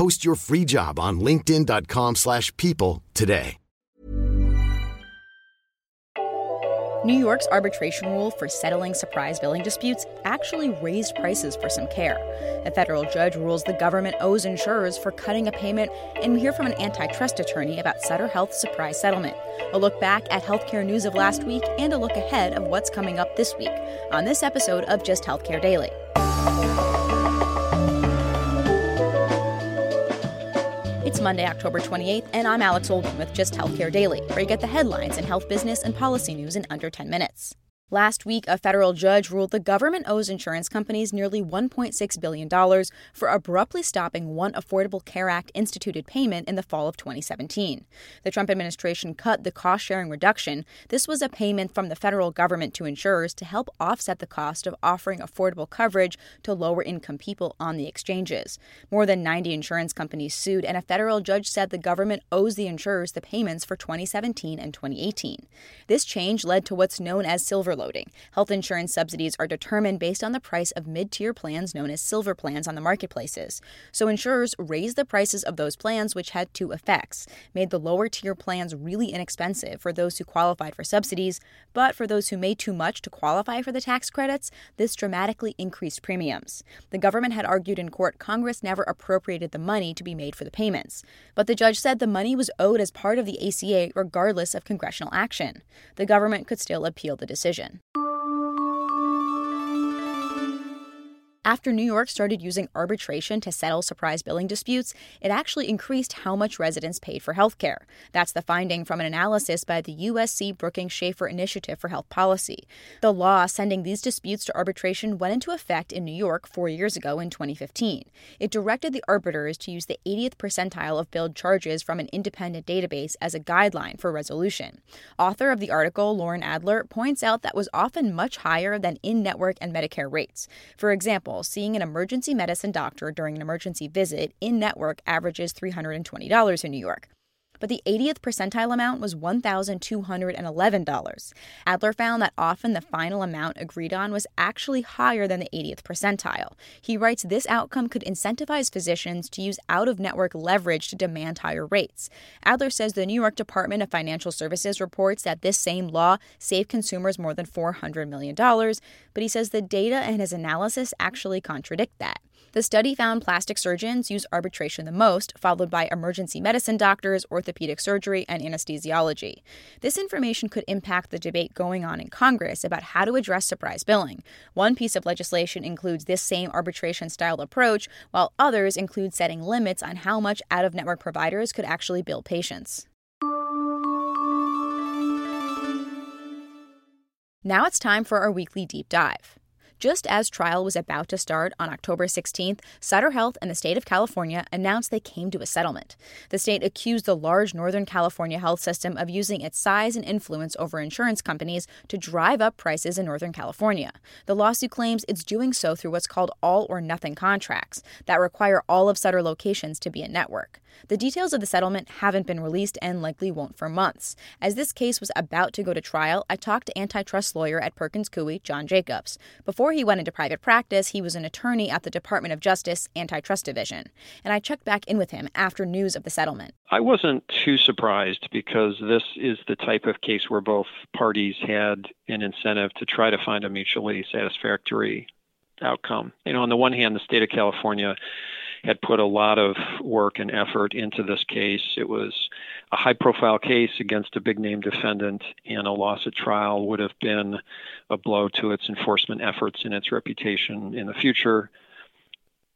Post your free job on linkedin.com slash people today. New York's arbitration rule for settling surprise billing disputes actually raised prices for some care. A federal judge rules the government owes insurers for cutting a payment, and we hear from an antitrust attorney about Sutter Health's surprise settlement. A look back at healthcare news of last week and a look ahead of what's coming up this week on this episode of Just Healthcare Daily. It's Monday, October 28th, and I'm Alex Olgin with Just Healthcare Daily, where you get the headlines and health business and policy news in under 10 minutes. Last week, a federal judge ruled the government owes insurance companies nearly $1.6 billion for abruptly stopping one Affordable Care Act instituted payment in the fall of 2017. The Trump administration cut the cost sharing reduction. This was a payment from the federal government to insurers to help offset the cost of offering affordable coverage to lower income people on the exchanges. More than 90 insurance companies sued, and a federal judge said the government owes the insurers the payments for 2017 and 2018. This change led to what's known as silver loading. Health insurance subsidies are determined based on the price of mid tier plans known as silver plans on the marketplaces. So insurers raised the prices of those plans, which had two effects made the lower tier plans really inexpensive for those who qualified for subsidies, but for those who made too much to qualify for the tax credits, this dramatically increased premiums. The government had argued in court Congress never appropriated the money to be made for the payments. But the judge said the money was owed as part of the ACA regardless of congressional action. The government could still appeal the decision. Jackson. After New York started using arbitration to settle surprise billing disputes, it actually increased how much residents paid for health care. That's the finding from an analysis by the USC Brookings Schaeffer Initiative for Health Policy. The law sending these disputes to arbitration went into effect in New York four years ago in 2015. It directed the arbiters to use the 80th percentile of billed charges from an independent database as a guideline for resolution. Author of the article, Loren Adler, points out that was often much higher than in network and Medicare rates. For example, example, seeing an emergency medicine doctor during an emergency visit in network averages $320 in New York. But the 80th percentile amount was $1,211. Adler found that often the final amount agreed on was actually higher than the 80th percentile. He writes this outcome could incentivize physicians to use out of network leverage to demand higher rates. Adler says the New York Department of Financial Services reports that this same law saved consumers more than $400 million, but he says the data and his analysis actually contradict that. The study found plastic surgeons use arbitration the most, followed by emergency medicine doctors, orthopedic surgery, and anesthesiology. This information could impact the debate going on in Congress about how to address surprise billing. One piece of legislation includes this same arbitration style approach, while others include setting limits on how much out of network providers could actually bill patients. Now it's time for our weekly deep dive. Just as trial was about to start on October 16th, Sutter Health and the state of California announced they came to a settlement. The state accused the large Northern California health system of using its size and influence over insurance companies to drive up prices in Northern California. The lawsuit claims it's doing so through what's called all or nothing contracts that require all of Sutter locations to be a network. The details of the settlement haven't been released and likely won't for months. As this case was about to go to trial, I talked to antitrust lawyer at Perkins Coie, John Jacobs. Before Before he went into private practice, he was an attorney at the Department of Justice Antitrust Division. And I checked back in with him after news of the settlement. I wasn't too surprised because this is the type of case where both parties had an incentive to try to find a mutually satisfactory outcome. You know, on the one hand, the state of California had put a lot of work and effort into this case. It was a high profile case against a big name defendant, and a loss at trial would have been a blow to its enforcement efforts and its reputation in the future.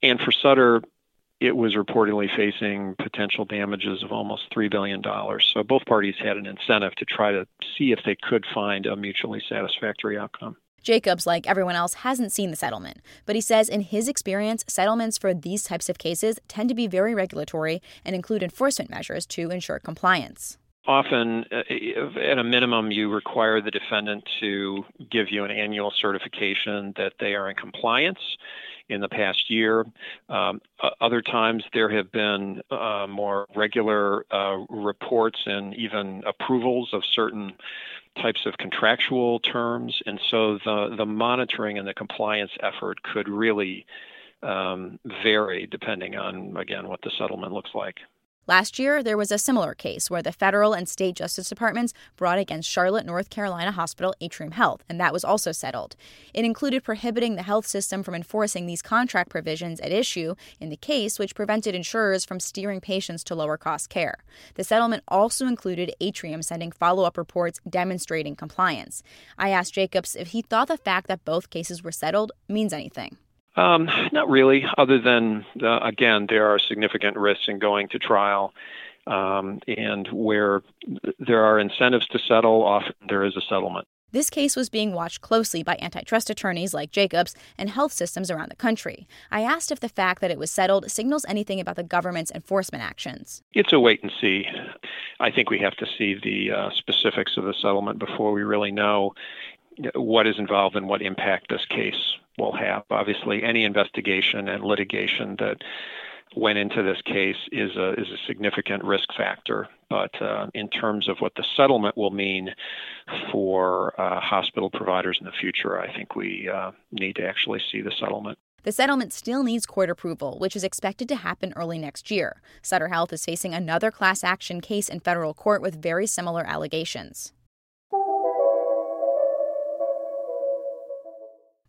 And for Sutter, it was reportedly facing potential damages of almost $3 billion. So both parties had an incentive to try to see if they could find a mutually satisfactory outcome. Jacobs, like everyone else, hasn't seen the settlement, but he says in his experience, settlements for these types of cases tend to be very regulatory and include enforcement measures to ensure compliance. Often, uh, at a minimum, you require the defendant to give you an annual certification that they are in compliance in the past year. Um, other times, there have been uh, more regular uh, reports and even approvals of certain types of contractual terms, and so the the monitoring and the compliance effort could really um, vary depending on again what the settlement looks like. Last year, there was a similar case where the federal and state justice departments brought against Charlotte, North Carolina hospital Atrium Health, and that was also settled. It included prohibiting the health system from enforcing these contract provisions at issue in the case, which prevented insurers from steering patients to lower cost care. The settlement also included Atrium sending follow up reports demonstrating compliance. I asked Jacobs if he thought the fact that both cases were settled means anything. Um, not really, other than, uh, again, there are significant risks in going to trial. Um, and where there are incentives to settle, often there is a settlement. This case was being watched closely by antitrust attorneys like Jacobs and health systems around the country. I asked if the fact that it was settled signals anything about the government's enforcement actions. It's a wait and see. I think we have to see the uh, specifics of the settlement before we really know what is involved and what impact this case will have. Obviously, any investigation and litigation that went into this case is a is a significant risk factor. But uh, in terms of what the settlement will mean for uh, hospital providers in the future, I think we uh, need to actually see the settlement. The settlement still needs court approval, which is expected to happen early next year. Sutter Health is facing another class action case in federal court with very similar allegations.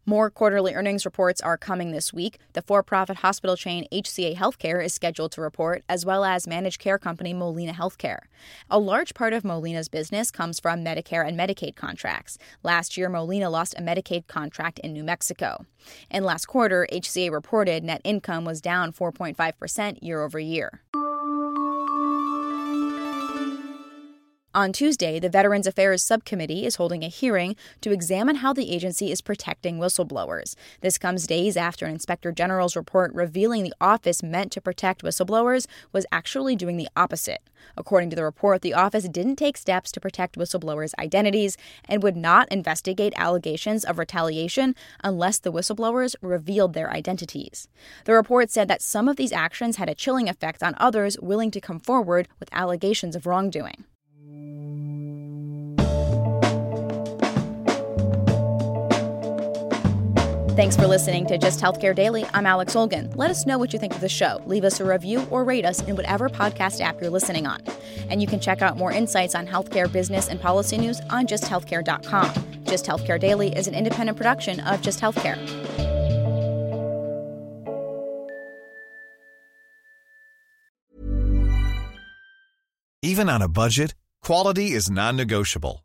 More quarterly earnings reports are coming this week. The for profit hospital chain HCA Healthcare is scheduled to report, as well as managed care company Molina Healthcare. A large part of Molina's business comes from Medicare and Medicaid contracts. Last year, Molina lost a Medicaid contract in New Mexico. In last quarter, HCA reported net income was down 4.5% year over year. On Tuesday, the Veterans Affairs Subcommittee is holding a hearing to examine how the agency is protecting whistleblowers. This comes days after an inspector general's report revealing the office meant to protect whistleblowers was actually doing the opposite. According to the report, the office didn't take steps to protect whistleblowers' identities and would not investigate allegations of retaliation unless the whistleblowers revealed their identities. The report said that some of these actions had a chilling effect on others willing to come forward with allegations of wrongdoing. Thanks for listening to Just Healthcare Daily. I'm Alex Olgin. Let us know what you think of the show. Leave us a review or rate us in whatever podcast app you're listening on. And you can check out more insights on healthcare business and policy news on justhealthcare.com. Just Healthcare Daily is an independent production of Just Healthcare. Even on a budget, quality is non-negotiable.